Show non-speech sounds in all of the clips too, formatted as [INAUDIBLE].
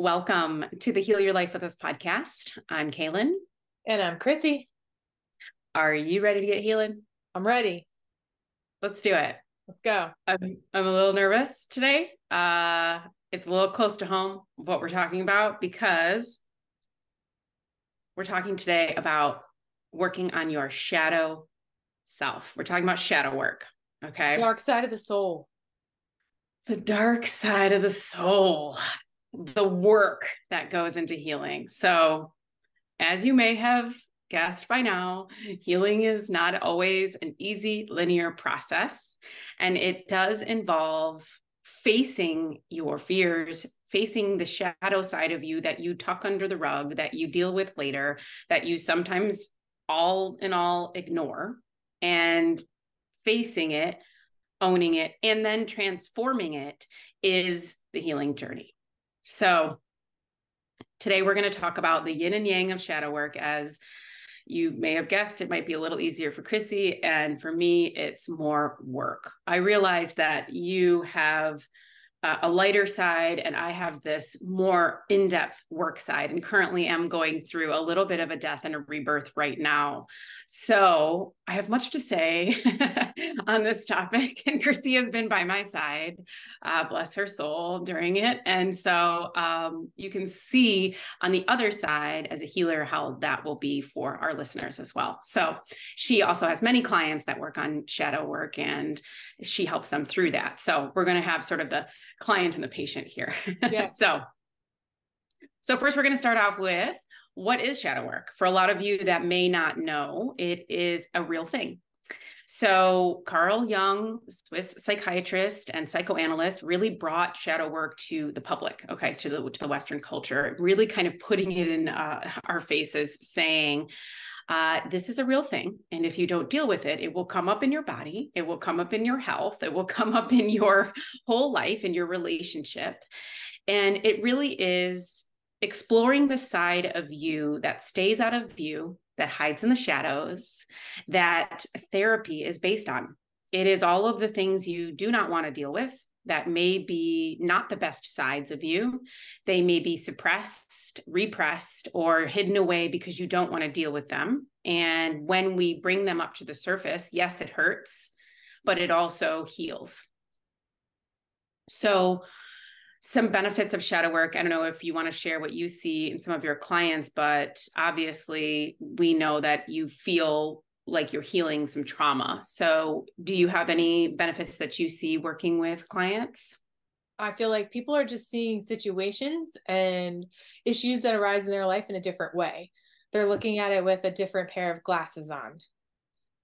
Welcome to the Heal Your Life with Us podcast. I'm Caylin. And I'm Chrissy. Are you ready to get healing? I'm ready. Let's do it. Let's go. I'm, I'm a little nervous today. Uh, it's a little close to home what we're talking about because we're talking today about working on your shadow self. We're talking about shadow work. Okay. Dark side of the soul. The dark side of the soul the work that goes into healing. So, as you may have guessed by now, healing is not always an easy linear process, and it does involve facing your fears, facing the shadow side of you that you tuck under the rug, that you deal with later, that you sometimes all in all ignore, and facing it, owning it, and then transforming it is the healing journey. So, today we're going to talk about the yin and yang of shadow work. As you may have guessed, it might be a little easier for Chrissy. And for me, it's more work. I realized that you have uh, a lighter side and I have this more in-depth work side and currently am going through a little bit of a death and a rebirth right now. So I have much to say [LAUGHS] on this topic and Chrissy has been by my side, uh, bless her soul during it. And so um, you can see on the other side as a healer how that will be for our listeners as well. So she also has many clients that work on shadow work and she helps them through that. So we're going to have sort of the client and the patient here. [LAUGHS] Yeah. so, so first we're going to start off with what is shadow work? For a lot of you that may not know, it is a real thing. So, Carl Jung, Swiss psychiatrist and psychoanalyst, really brought shadow work to the public, okay, to the to the Western culture, really kind of putting it in uh, our faces, saying, uh, this is a real thing. And if you don't deal with it, it will come up in your body, it will come up in your health, it will [LAUGHS] come up in your whole life, in your relationship. And it really is exploring the side of you that stays out of view, that hides in the shadows, that therapy is based on. It is all of the things you do not want to deal with that may be not the best sides of you. They may be suppressed, repressed, or hidden away because you don't want to deal with them. And when we bring them up to the surface, yes, it hurts, but it also heals. So, some benefits of shadow work. I don't know if you want to share what you see in some of your clients, but obviously, we know that you feel like you're healing some trauma. So, do you have any benefits that you see working with clients? I feel like people are just seeing situations and issues that arise in their life in a different way. They're looking at it with a different pair of glasses on.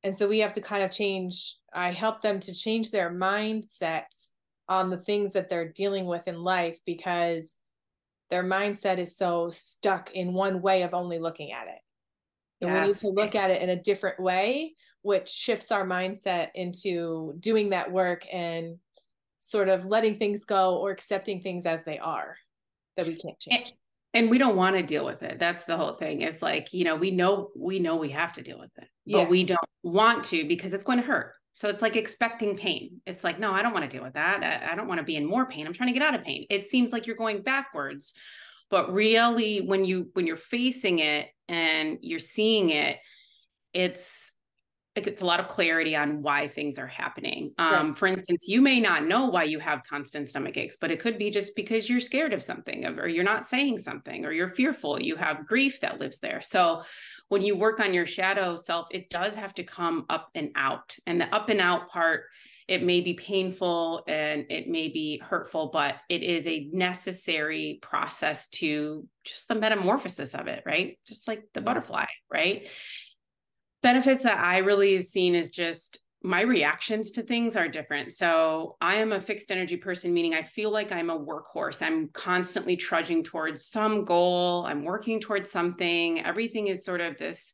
And so we have to kind of change, I help them to change their mindset on the things that they're dealing with in life because their mindset is so stuck in one way of only looking at it. And yes. we need to look at it in a different way, which shifts our mindset into doing that work and sort of letting things go or accepting things as they are that we can't change. And, and we don't want to deal with it. That's the whole thing. It's like, you know, we know we know we have to deal with it, but yeah. we don't want to because it's going to hurt. So it's like expecting pain. It's like, no, I don't want to deal with that. I, I don't want to be in more pain. I'm trying to get out of pain. It seems like you're going backwards but really when you when you're facing it and you're seeing it it's it's a lot of clarity on why things are happening. Um, right. For instance, you may not know why you have constant stomach aches, but it could be just because you're scared of something, or you're not saying something, or you're fearful. You have grief that lives there. So, when you work on your shadow self, it does have to come up and out. And the up and out part it may be painful and it may be hurtful, but it is a necessary process to just the metamorphosis of it, right? Just like the butterfly, right? Benefits that I really have seen is just my reactions to things are different. So I am a fixed energy person, meaning I feel like I'm a workhorse. I'm constantly trudging towards some goal. I'm working towards something. Everything is sort of this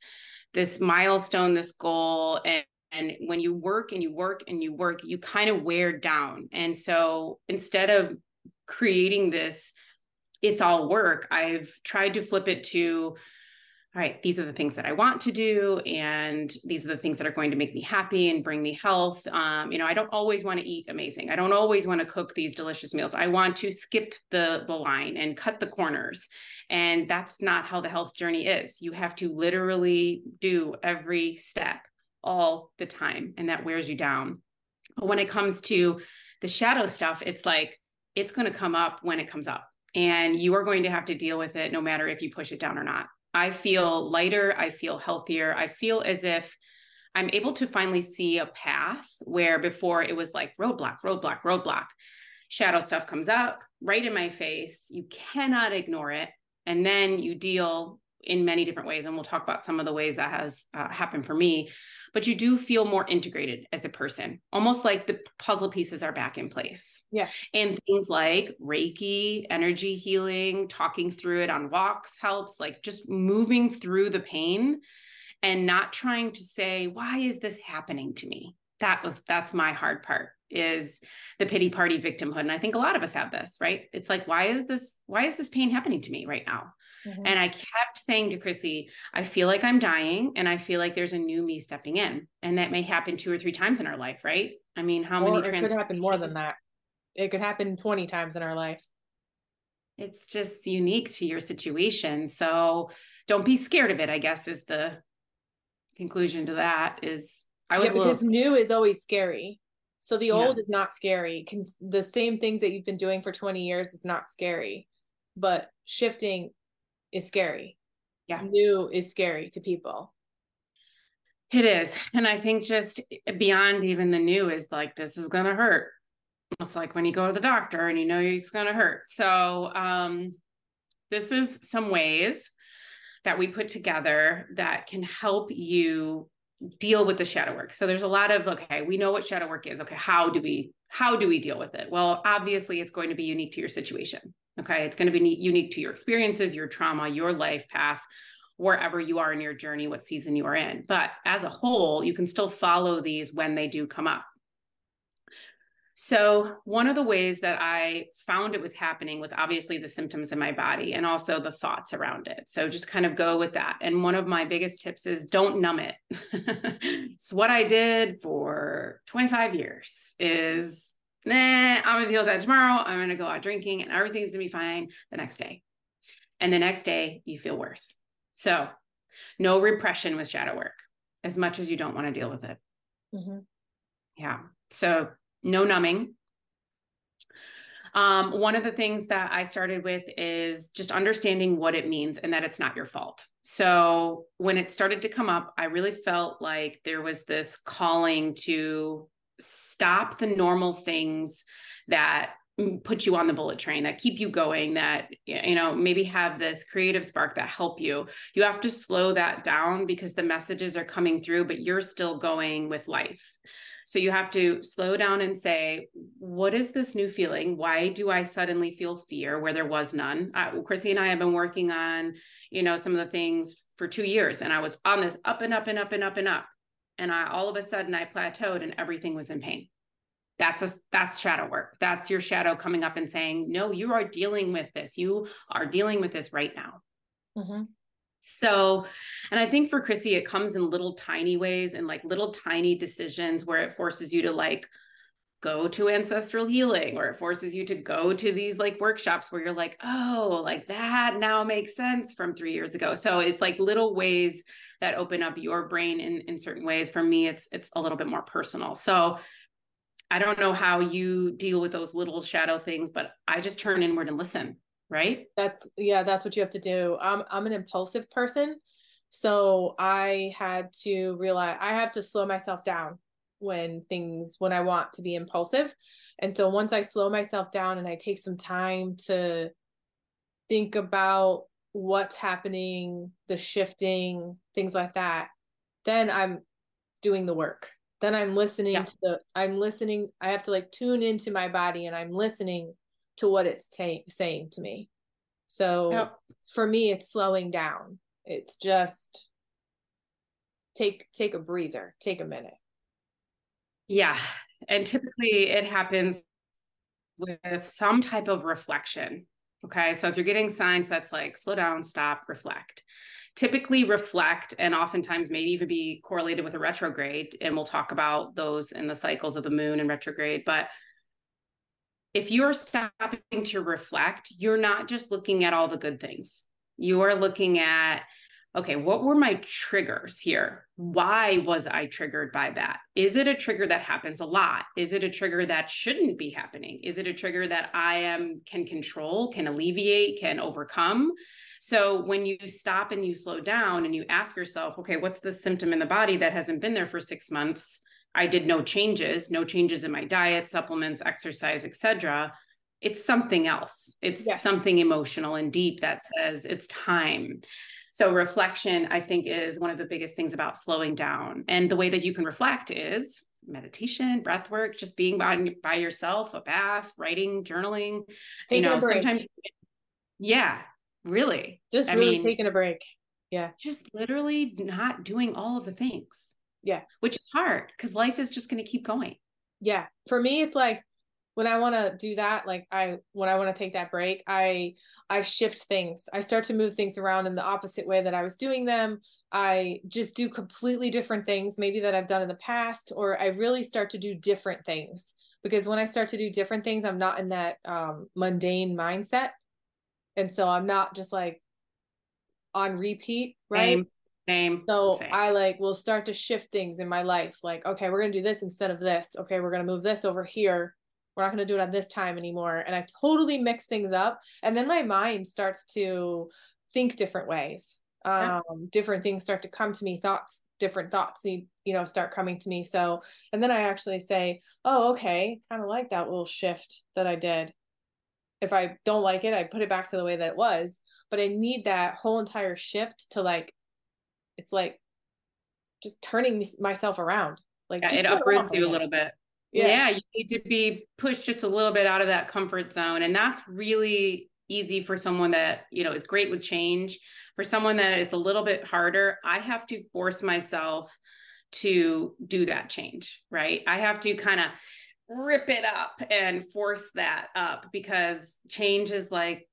this milestone, this goal, and and when you work and you work and you work you kind of wear down and so instead of creating this it's all work i've tried to flip it to all right, these are the things that I want to do, and these are the things that are going to make me happy and bring me health. Um, you know, I don't always want to eat amazing. I don't always want to cook these delicious meals. I want to skip the the line and cut the corners, and that's not how the health journey is. You have to literally do every step all the time, and that wears you down. But when mm-hmm. it comes to the shadow stuff, it's like it's going to come up when it comes up, and you are going to have to deal with it no matter if you push it down or not. I feel lighter. I feel healthier. I feel as if I'm able to finally see a path where before it was like roadblock, roadblock, roadblock. Shadow stuff comes up right in my face. You cannot ignore it. And then you deal in many different ways. And we'll talk about some of the ways that has uh, happened for me but you do feel more integrated as a person, almost like the puzzle pieces are back in place. Yeah. And things like Reiki, energy healing, talking through it on walks helps, like just moving through the pain and not trying to say, why is this happening to me? That was, that's my hard part is the pity party victimhood. And I think a lot of us have this, right? It's like, why is this, why is this pain happening to me right now? Mm-hmm. And I kept saying to Chrissy, I feel like I'm dying and I feel like there's a new me stepping in. And that may happen two or three times in our life, right? I mean, how or many trans- it could happen more than that. It could happen 20 times in our life. It's just unique to your situation. So don't be scared of it, I guess is the conclusion to that is I was yeah, because new is always scary. So the old yeah. is not scary. The same things that you've been doing for 20 years is not scary. But shifting is scary. Yeah. New is scary to people. It is. And I think just beyond even the new is like, this is going to hurt. It's like when you go to the doctor and you know it's going to hurt. So, um, this is some ways that we put together that can help you deal with the shadow work. So there's a lot of okay, we know what shadow work is. Okay, how do we how do we deal with it? Well, obviously it's going to be unique to your situation. Okay. It's going to be unique to your experiences, your trauma, your life path, wherever you are in your journey, what season you are in. But as a whole, you can still follow these when they do come up. So, one of the ways that I found it was happening was obviously the symptoms in my body and also the thoughts around it. So, just kind of go with that. And one of my biggest tips is don't numb it. [LAUGHS] so, what I did for 25 years is nah, I'm gonna deal with that tomorrow. I'm gonna go out drinking and everything's gonna be fine the next day. And the next day you feel worse. So no repression with shadow work as much as you don't want to deal with it. Mm-hmm. Yeah. So no numbing. Um, one of the things that I started with is just understanding what it means and that it's not your fault. So when it started to come up, I really felt like there was this calling to stop the normal things that put you on the bullet train that keep you going that you know maybe have this creative spark that help you. You have to slow that down because the messages are coming through but you're still going with life. So you have to slow down and say what is this new feeling? Why do i suddenly feel fear where there was none? Uh, chrissy and i have been working on you know some of the things for two years and i was on this up and up and up and up and up and I all of a sudden I plateaued and everything was in pain. That's a that's shadow work. That's your shadow coming up and saying, "No, you are dealing with this. You are dealing with this right now." Mm-hmm. So, and I think for Chrissy, it comes in little tiny ways and like little tiny decisions where it forces you to like go to ancestral healing or it forces you to go to these like workshops where you're like oh like that now makes sense from three years ago. So it's like little ways that open up your brain in in certain ways. For me it's it's a little bit more personal. So i don't know how you deal with those little shadow things but i just turn inward and listen right? That's yeah that's what you have to do. I'm i'm an impulsive person so i had to realize i have to slow myself down when things when I want to be impulsive. And so once I slow myself down and I take some time to think about what's happening, the shifting, things like that, then I'm doing the work. Then I'm listening yeah. to the I'm listening I have to like tune into my body and I'm listening to what it's ta- saying to me. So yep. for me it's slowing down. It's just take take a breather, take a minute. Yeah. And typically it happens with some type of reflection. Okay. So if you're getting signs that's like slow down, stop, reflect, typically reflect and oftentimes maybe even be correlated with a retrograde. And we'll talk about those in the cycles of the moon and retrograde. But if you're stopping to reflect, you're not just looking at all the good things. You are looking at okay, what were my triggers here? Why was I triggered by that? Is it a trigger that happens a lot? Is it a trigger that shouldn't be happening? Is it a trigger that I am can control, can alleviate, can overcome? So when you stop and you slow down and you ask yourself, okay, what's the symptom in the body that hasn't been there for 6 months? I did no changes, no changes in my diet, supplements, exercise, etc. It's something else. It's yes. something emotional and deep that says it's time. So reflection, I think, is one of the biggest things about slowing down. And the way that you can reflect is meditation, breath work, just being by, by yourself, a bath, writing, journaling. Taking you know, sometimes, yeah, really. Just I really mean, taking a break. Yeah. Just literally not doing all of the things. Yeah. Which is hard because life is just going to keep going. Yeah. For me, it's like when I want to do that, like I when I want to take that break, I I shift things. I start to move things around in the opposite way that I was doing them. I just do completely different things, maybe that I've done in the past, or I really start to do different things. Because when I start to do different things, I'm not in that um, mundane mindset, and so I'm not just like on repeat, right? Same. Same. So Same. I like will start to shift things in my life. Like, okay, we're gonna do this instead of this. Okay, we're gonna move this over here we're not going to do it at this time anymore and i totally mix things up and then my mind starts to think different ways. Um different things start to come to me thoughts different thoughts you know start coming to me so and then i actually say oh okay kind of like that little shift that i did. If i don't like it i put it back to the way that it was but i need that whole entire shift to like it's like just turning myself around like yeah, it uproots you a little bit yeah. yeah you need to be pushed just a little bit out of that comfort zone and that's really easy for someone that you know is great with change for someone that it's a little bit harder i have to force myself to do that change right i have to kind of rip it up and force that up because change is like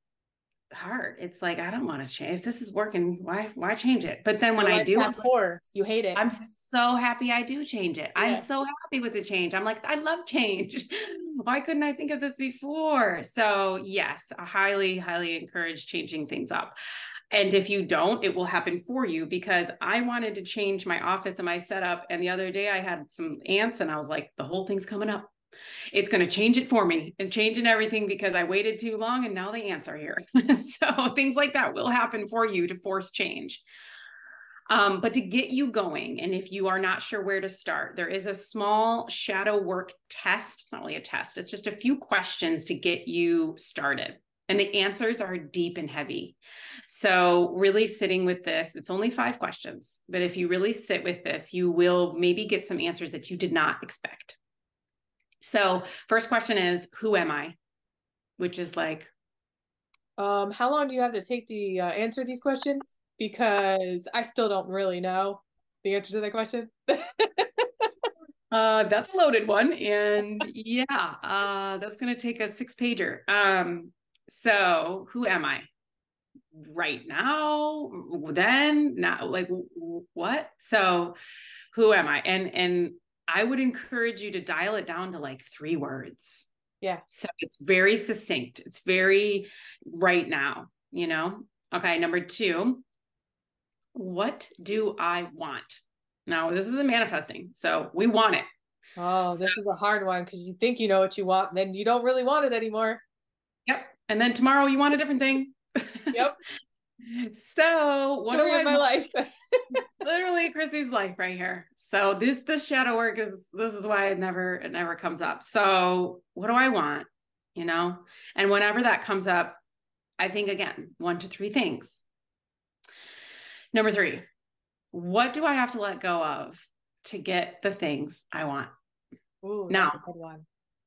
hard. It's like I don't want to change. If this is working, why why change it? But then when I do it, poor, you hate it. I'm so happy I do change it. Yeah. I'm so happy with the change. I'm like I love change. [LAUGHS] why couldn't I think of this before? So yes, I highly highly encourage changing things up. And if you don't, it will happen for you because I wanted to change my office and my setup. And the other day I had some ants and I was like, the whole thing's coming up it's going to change it for me and changing everything because I waited too long and now the ants are here. [LAUGHS] so things like that will happen for you to force change. Um, but to get you going, and if you are not sure where to start, there is a small shadow work test. It's not really a test, it's just a few questions to get you started. And the answers are deep and heavy. So, really sitting with this, it's only five questions, but if you really sit with this, you will maybe get some answers that you did not expect. So, first question is Who am I? Which is like, um, how long do you have to take to uh, answer these questions? Because I still don't really know the answer to that question. [LAUGHS] uh, that's a loaded one. And yeah, uh, that's going to take a six pager. Um, so, who am I? Right now, then, now, like what? So, who am I? And and I would encourage you to dial it down to like three words. Yeah. So it's very succinct. It's very right now, you know? Okay. Number two, what do I want? Now, this is a manifesting. So we want it. Oh, this is a hard one because you think you know what you want, then you don't really want it anymore. Yep. And then tomorrow you want a different thing. Yep. [LAUGHS] so what Story do I my life? [LAUGHS] [LAUGHS] literally Chrissy's life right here. So this this shadow work is this is why it never it never comes up. So what do I want? You know? And whenever that comes up, I think again, one to three things. Number three, what do I have to let go of to get the things I want? Ooh, now,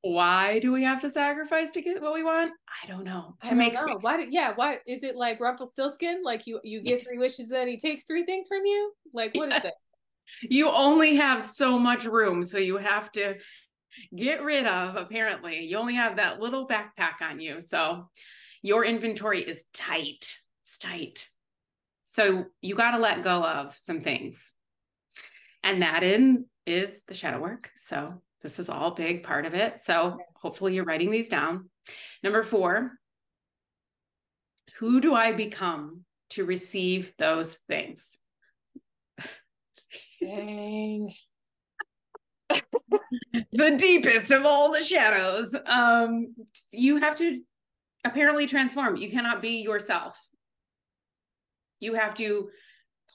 why do we have to sacrifice to get what we want? I don't know. To make know. why? Do, yeah, why is it like Rumpelstiltskin? Like you you get [LAUGHS] three wishes, then he takes three things from you. Like what yes. is it? You only have so much room, so you have to get rid of. Apparently, you only have that little backpack on you, so your inventory is tight. It's tight. So you got to let go of some things. And that in is the shadow work. So this is all big part of it. So hopefully you're writing these down. Number four, who do I become to receive those things? Dang. [LAUGHS] the deepest of all the shadows. Um, you have to apparently transform. You cannot be yourself. You have to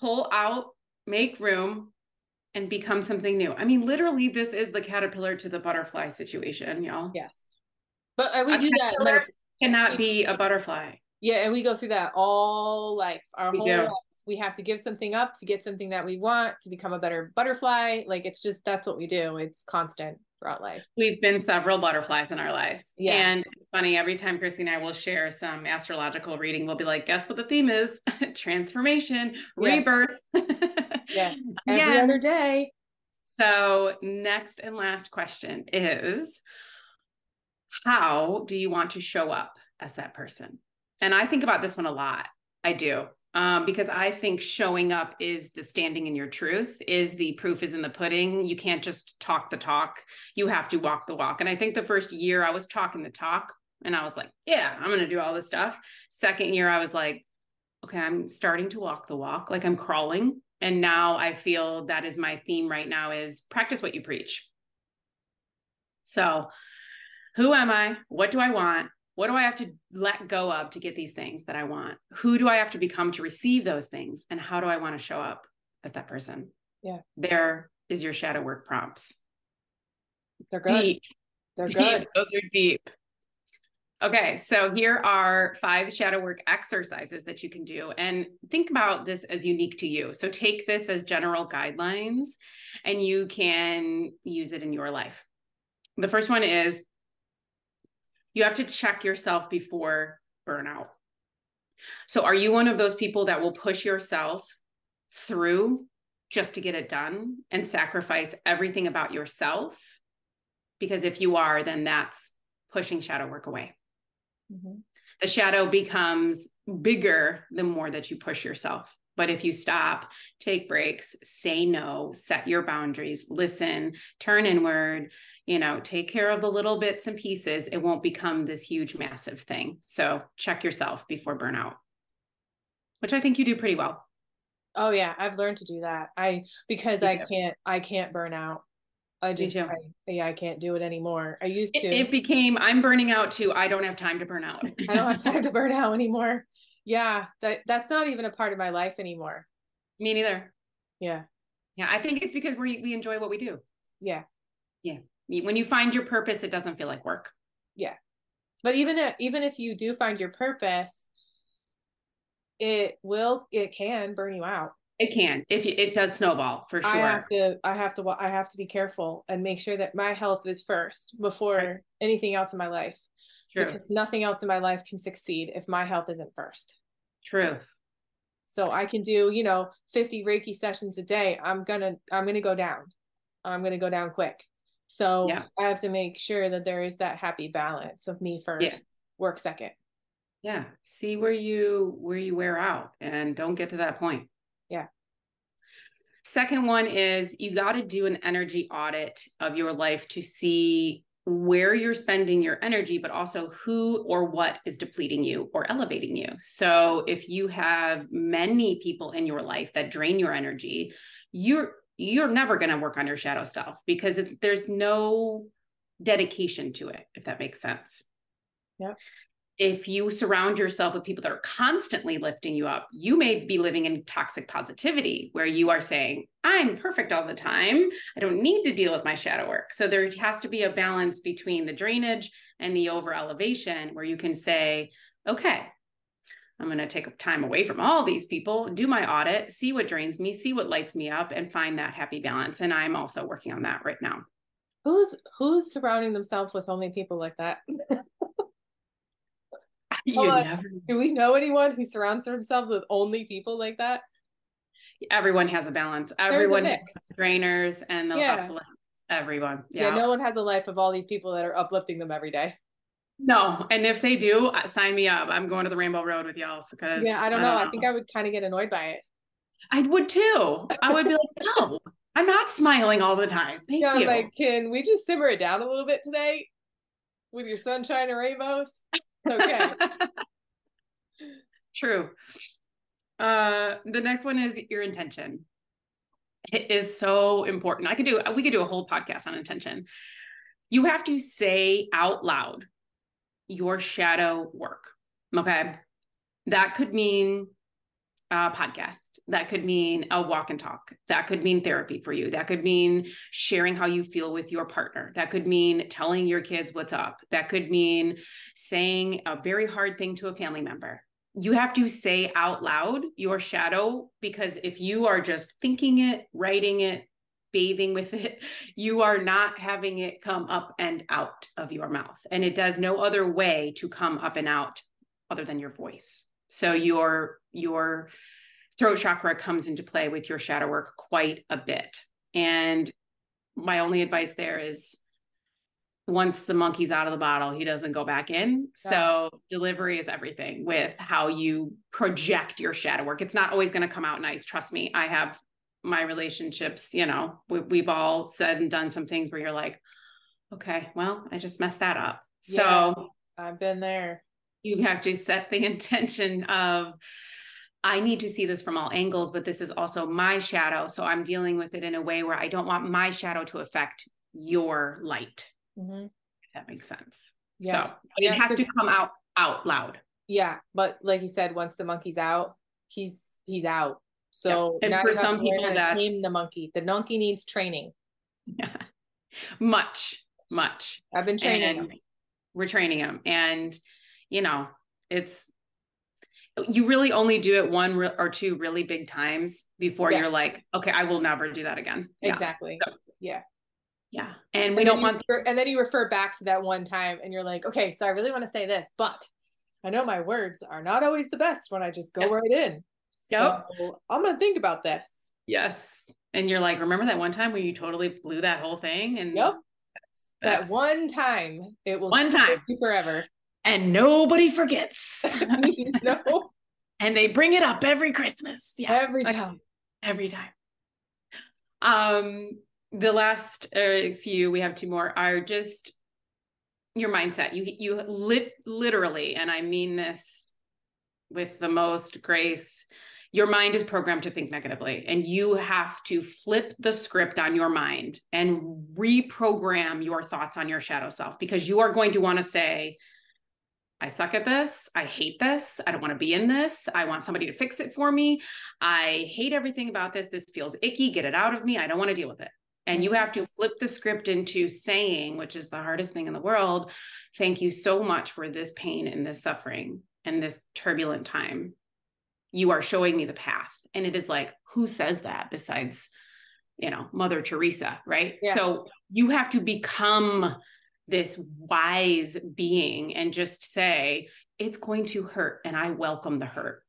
pull out, make room, and become something new. I mean, literally, this is the caterpillar to the butterfly situation, y'all. Yes. But uh, we A do that. caterpillar metaph- Cannot be a butterfly. Yeah, and we go through that all life. Our We whole do. life. We have to give something up to get something that we want to become a better butterfly. Like it's just that's what we do. It's constant throughout life. We've been several butterflies in our life. Yeah. And it's funny, every time Chrissy and I will share some astrological reading, we'll be like, guess what the theme is? [LAUGHS] Transformation, Yeah. rebirth. [LAUGHS] Yeah. Every Again. other day. So, next and last question is How do you want to show up as that person? And I think about this one a lot. I do. Um, because I think showing up is the standing in your truth, is the proof is in the pudding. You can't just talk the talk, you have to walk the walk. And I think the first year I was talking the talk and I was like, yeah, I'm going to do all this stuff. Second year, I was like, okay, I'm starting to walk the walk, like I'm crawling. And now I feel that is my theme right now is practice what you preach. So, who am I? What do I want? What do I have to let go of to get these things that I want? Who do I have to become to receive those things? And how do I want to show up as that person? Yeah. There is your shadow work prompts. They're good. Deep. They're deep. good. Those are deep. Okay, so here are five shadow work exercises that you can do. And think about this as unique to you. So take this as general guidelines and you can use it in your life. The first one is you have to check yourself before burnout. So, are you one of those people that will push yourself through just to get it done and sacrifice everything about yourself? Because if you are, then that's pushing shadow work away. Mhm. The shadow becomes bigger the more that you push yourself. But if you stop, take breaks, say no, set your boundaries, listen, turn inward, you know, take care of the little bits and pieces, it won't become this huge, massive thing. So check yourself before burnout, which I think you do pretty well. Oh yeah, I've learned to do that. I because Me I too. can't I can't burn out. I just too. I, yeah, I can't do it anymore. I used It, to. it became, I'm burning out too. I don't have time to burn out. I don't have [LAUGHS] time to burn out anymore. Yeah, that that's not even a part of my life anymore. Me neither. Yeah. Yeah, I think it's because we we enjoy what we do. Yeah. Yeah. When you find your purpose, it doesn't feel like work. Yeah. But even if, even if you do find your purpose, it will it can burn you out. It can, if you, it does snowball for sure. I have to I have to I have to be careful and make sure that my health is first before Right. anything else in my life True. because nothing else in my life can succeed if my health isn't first. Truth. So I can do, you know, 50 Reiki sessions a day. I'm gonna I'm gonna go down. I'm gonna go down quick. So Yeah. I have to make sure that there is that happy balance of me first, work second. Yeah. See where you where you wear out and don't get to that point. Yeah. Second one is you got to do an energy audit of your life to see where you're spending your energy, but also who or what is depleting you or elevating you. So if you have many people in your life that drain your energy, you're you're never going to work on your shadow self because it's there's no dedication to it, if that makes sense. Yep. If you surround yourself with people that are constantly lifting you up, you may be living in toxic positivity where you are saying, I'm perfect all the time. I don't need to deal with my shadow work. So there has to be a balance between the drainage and the over elevation where you can say, okay, I'm going to take time away from all these people, do my audit, see what drains me, see what lights me up, and find that happy balance. And I'm also working on that right now. Who's who's surrounding themselves with only people like that? [LAUGHS] [LAUGHS] Never, Do we know anyone who surrounds themselves with only people like that? everyone has a balance. a Everyone has mix. drainers and the Yeah. uplifts. Everyone. Yeah. Yeah. no one has a life of all these people that are uplifting them every day. No, and if they do, uh, sign me up. I'm going to the Rainbow Road with y'all because yeah, I don't know. I think I would kind of get annoyed by it. I would too. I would be like, no, I'm not smiling all the time. Thank yeah, you. Like, can we just simmer it down a little bit today with your sunshine and rainbows? Okay. [LAUGHS] True. Uh, the next one is your intention. It is so important. I could do we could do a whole podcast on intention. You have to say out loud your shadow work. Okay. That could mean a podcast. That could mean a walk and talk. That could mean therapy for you. That could mean sharing how you feel with your partner. That could mean telling your kids what's up. That could mean saying a very hard thing to a family member you have to say out loud your shadow because if you are just thinking it, writing it, bathing with it, [LAUGHS] you are not having it come up and out of your mouth. And it does no other way to come up and out other than your voice. So your your throat chakra comes into play with your shadow work quite a bit. And my only advice there is once the monkey's out of the bottle, he doesn't go back in. Yeah. So delivery is everything with how you project your shadow work. It's not always going to come out nice. Trust me. I have my relationships, you know, we, have all said and done some things where you're like, okay, well, I just messed that up. Yeah, so I've been there. You have to set the [LAUGHS] intention of, I need to see this from all angles, but this is also my shadow. So I'm dealing with it in a way where I don't want my shadow to affect your light Mm-hmm. If that makes sense. Yeah. So it has to come out out loud. Yeah, but like you said, once the monkey's out, he's he's out. So and for some people, that tame the monkey. The monkey needs training. Yeah, [LAUGHS] much, much. I've been training. Him. We're training him, and you know, it's you really only do it one re- or two really big times before yes. you're like, okay, I will never do that again. Exactly. Yeah. So, yeah. Yeah. And we don't want refer, and then you refer back to that one time and you're like, okay, so I really want to say this, but I know my words are not always the best when I just go yep. right in. Yep. So I'm gonna think about this. Yes. And you're like, remember that one time where you totally blew that whole thing? And yep. That's, that's, that one time it will one time forever. And nobody forgets. [LAUGHS] no. And they bring it up every Christmas. Yeah. Every time. Every time. Um, the last uh, few we have two more are just your mindset you you lit literally and i mean this with the most grace your mind is programmed to think negatively and you have to flip the script on your mind and reprogram your thoughts on your shadow self because you are going to want to say I suck at this. I hate this. I don't want to be in this. I want somebody to fix it for me. I hate everything about this. This feels icky. Get it out of me. I don't want to deal with it. And you have to flip the script into saying, which is the hardest thing in the world, thank you so much for this pain and this suffering and this turbulent time. You are showing me the path. And it is like, who says that besides, you know, Mother Teresa, right? Yeah. So you have to become this wise being and just say, it's going to hurt and I welcome the hurt.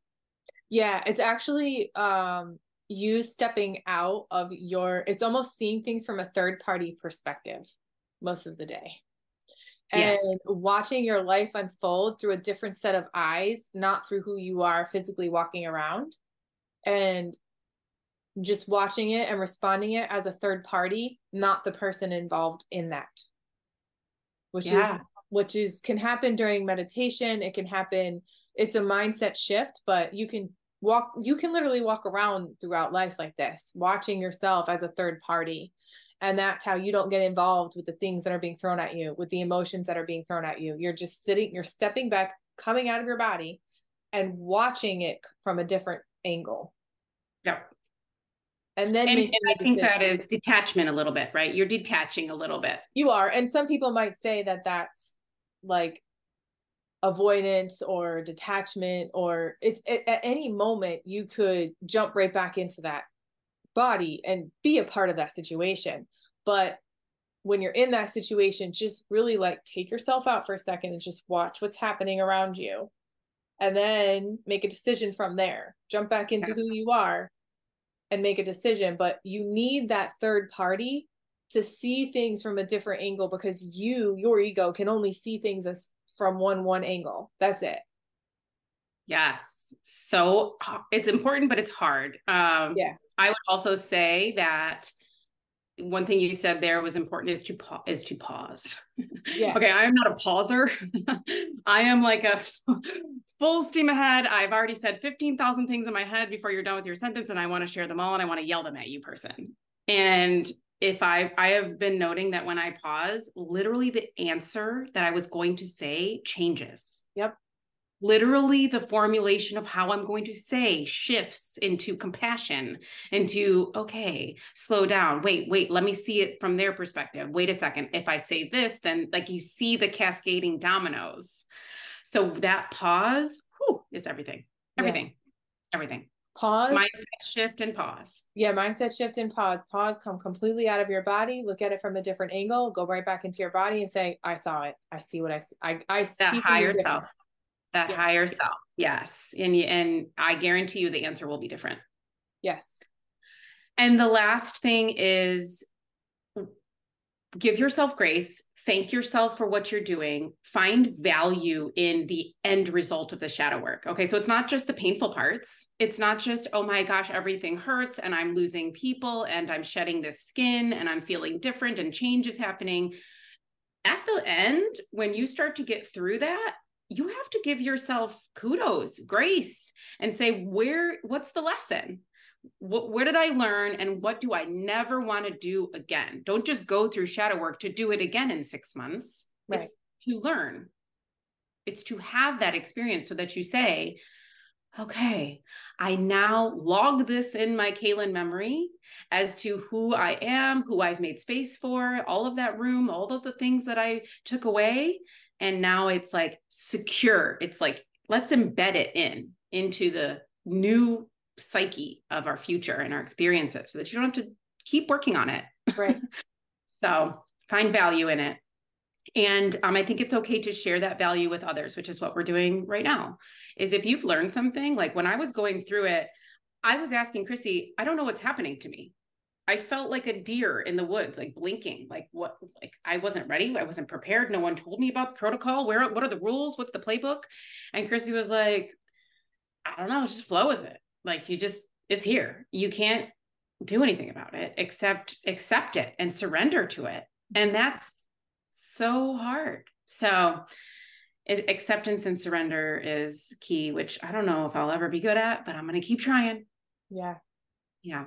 Yeah, it's actually um you stepping out of your it's almost seeing things from a third party perspective most of the day and yes. watching your life unfold through a different set of eyes not through who you are physically walking around and just watching it and responding it as a third party not the person involved in that which yeah. is which is can happen during meditation. It can happen it's a mindset shift but you can walk you can literally walk around throughout life like this watching yourself as a third party. And that's how you don't get involved with the things that are being thrown at you with the emotions that are being thrown at you. You're just sitting you're stepping back coming out of your body and watching it from a different angle. Yep and then and, and i think that is detachment a little bit right? You're detaching a little bit. You are and some people might say that that's like avoidance or detachment or it's it, at any moment you could jump right back into that body and be a part of that situation. But when you're in that situation just really like take yourself out for a second and just watch what's happening around you. And then make a decision from there. Jump back into yes. who you are and make a decision but you need that third party to see things from a different angle because you your ego can only see things as from one one angle. That's it. Yes. So it's important, but it's hard. Um, yeah. I would also say that one thing you said there was important is to pause is to pause. Yeah. [LAUGHS] okay, I am not a pauser. [LAUGHS] I am like a [LAUGHS] full steam ahead. I've already said 15,000 things in my head before you're done with your sentence and I want to share them all and I want to yell them at you person. And if I I have been noting that when I pause, literally the answer that I was going to say changes. Yep literally the formulation of how I'm going to say shifts into compassion, into, okay, slow down. Wait, wait, let me see it from their perspective. Wait a second. If I say this, then like you see the cascading dominoes. So that pause whew, is everything, everything, yeah. everything. Pause. Mindset shift and pause. Yeah, mindset shift and pause. Pause, come completely out of your body, look at it from a different angle, go right back into your body and say, I saw it. I see what I see. I, I that see higher self that yeah. higher self. Yes. And and i guarantee you the answer will be different. Yes. And the last thing is give yourself grace thank yourself for what you're doing find value in the end result of the shadow work. Okay so it's not just the painful parts. It's not just oh my gosh everything hurts and i'm losing people and i'm shedding this skin and i'm feeling different and change is happening. At the end when you start to get through that you have to give yourself kudos, grace, and say, where, what's the lesson? What, where did I learn and what do I never want to do again? Don't just go through shadow work to do it again in six months. Right. It's to learn. It's to have that experience so that you say, okay, I now log this in my Caylin memory as to who I am, who I've made space for, all of that room, all of the things that I took away and now it's like secure. It's like let's embed it in into the new psyche of our future and our experiences so that you don't have to keep working on it. Right. [LAUGHS] So find value in it. And um, i think it's okay to share that value with others which is what we're doing right now is if you've learned something like when i was going through it i was asking chrissy i don't know what's happening to me I felt like a deer in the woods, like blinking, like what, like I wasn't ready. I wasn't prepared. No one told me about the protocol. Where, what are the rules? What's the playbook? And Chrissy was like, I don't know, just flow with it. Like you just, it's here. You can't do anything about it except accept it and surrender to it. And that's so hard. So it, acceptance and surrender is key, which I don't know if I'll ever be good at, but I'm going to keep trying. Yeah. Yeah.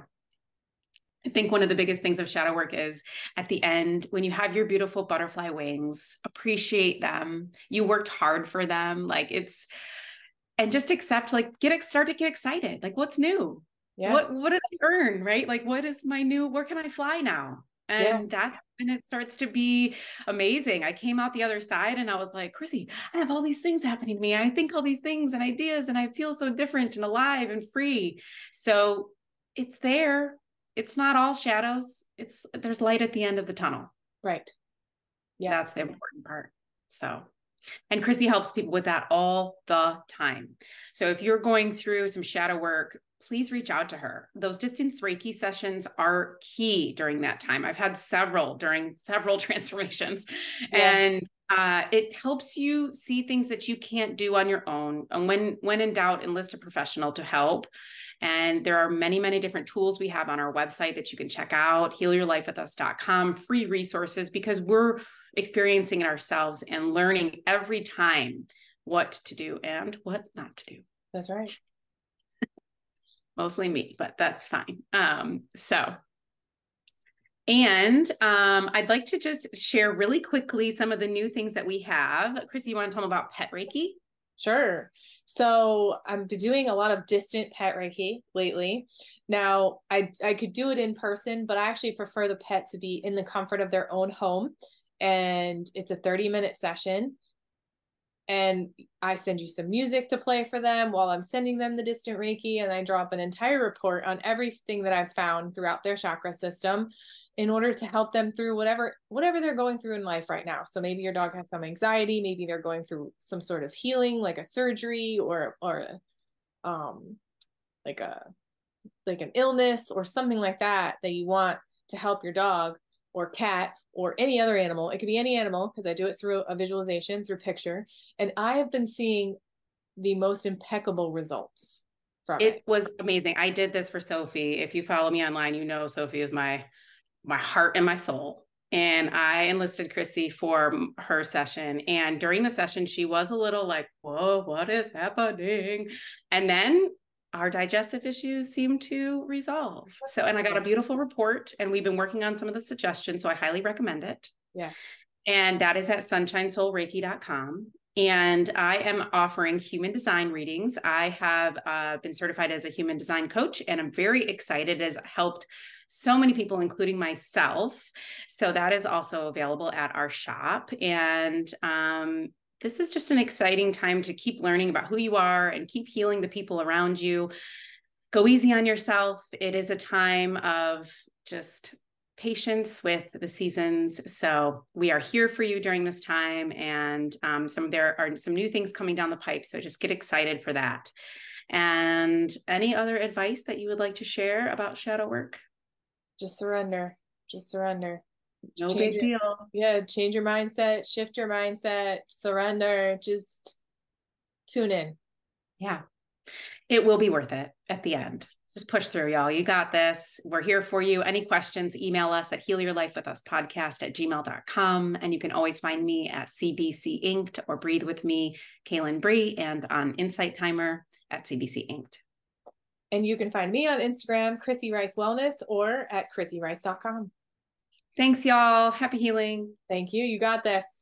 I think one of the biggest things of shadow work is at the end, when you have your beautiful butterfly wings, appreciate them. You worked hard for them. Like it's, and just accept, like, get, start to get excited. Like, what's new? Yeah. What, what did I earn? Right? Like, what is my new, where can I fly now? And yeah. that's when it starts to be amazing. I came out the other side and I was like, Chrissy, I have all these things happening to me. I think all these things and ideas, and I feel so different and alive and free. So it's there it's not all shadows. It's there's light at the end of the tunnel. Right. Yeah. That's the important part. So and Chrissy helps people with that all the time. So if you're going through some shadow work, please reach out to her. Those distance Reiki sessions are key during that time. I've had several during several [LAUGHS] transformations, yeah. and uh, it helps you see things that you can't do on your own. And when when in doubt, enlist a professional to help. And there are many, many different tools we have on our website that you can check out, healyourlifewithus.com, free resources, because we're experiencing it ourselves and learning every time what to do and what not to do. That's right. [LAUGHS] Mostly me, but that's fine. Um, so and um, I'd like to just share really quickly some of the new things that we have. Chrissy, you want to tell them about Pet Reiki? Sure. So been doing a lot of distant pet Reiki lately. Now I I could do it in person, but I actually prefer the pet to be in the comfort of their own home. And it's a 30 minute session. And I send you some music to play for them while I'm sending them the distant Reiki. And I drop an entire report on everything that I've found throughout their chakra system in order to help them through whatever whatever they're going through in life right now so maybe your dog has some anxiety maybe they're going through some sort of healing like a surgery or or um like a like an illness or something like that that you want to help your dog or cat or any other animal. It could be any animal because I do it through a visualization, through picture. And I have been seeing the most impeccable results from it. It was amazing. I did this for Sophie. If you follow me online, you know Sophie is my my heart and my soul. And I enlisted Chrissy for her session. And during the session, she was a little like, whoa, what is happening? And then our digestive issues seem to resolve. So, and I got a beautiful report, and we've been working on some of the suggestions. So I highly recommend it. Yeah. And that is at sunshinesoulreiki.com. And I am offering human design readings. I have uh, been certified as a human design coach, and I'm very excited. It has helped so many people, including myself. So that is also available at our shop. And um, this is just an exciting time to keep learning about who you are and keep healing the people around you. Go easy on yourself. It is a time of just patience with the seasons. So we are here for you during this time, and um, some there are some new things coming down the pipe. So just get excited for that. And any other advice that you would like to share about shadow work? Just surrender. Just surrender. No Change big your- deal. Yeah, change your mindset, shift your mindset, surrender, just tune in. Yeah. It will be worth it at the end. Just push through, y'all. You got this. We're here for you. Any questions, email us at heal your life with us podcast at gmail.com. And you can always find me at CBC Inked or Breathe with me, Caylin Bree, and on Insight Timer at CBC Inked. And you can find me on Instagram, Chrissy Rice Wellness, or at chrissyrice.com. Thanks, y'all. Happy healing. Thank you. You got this.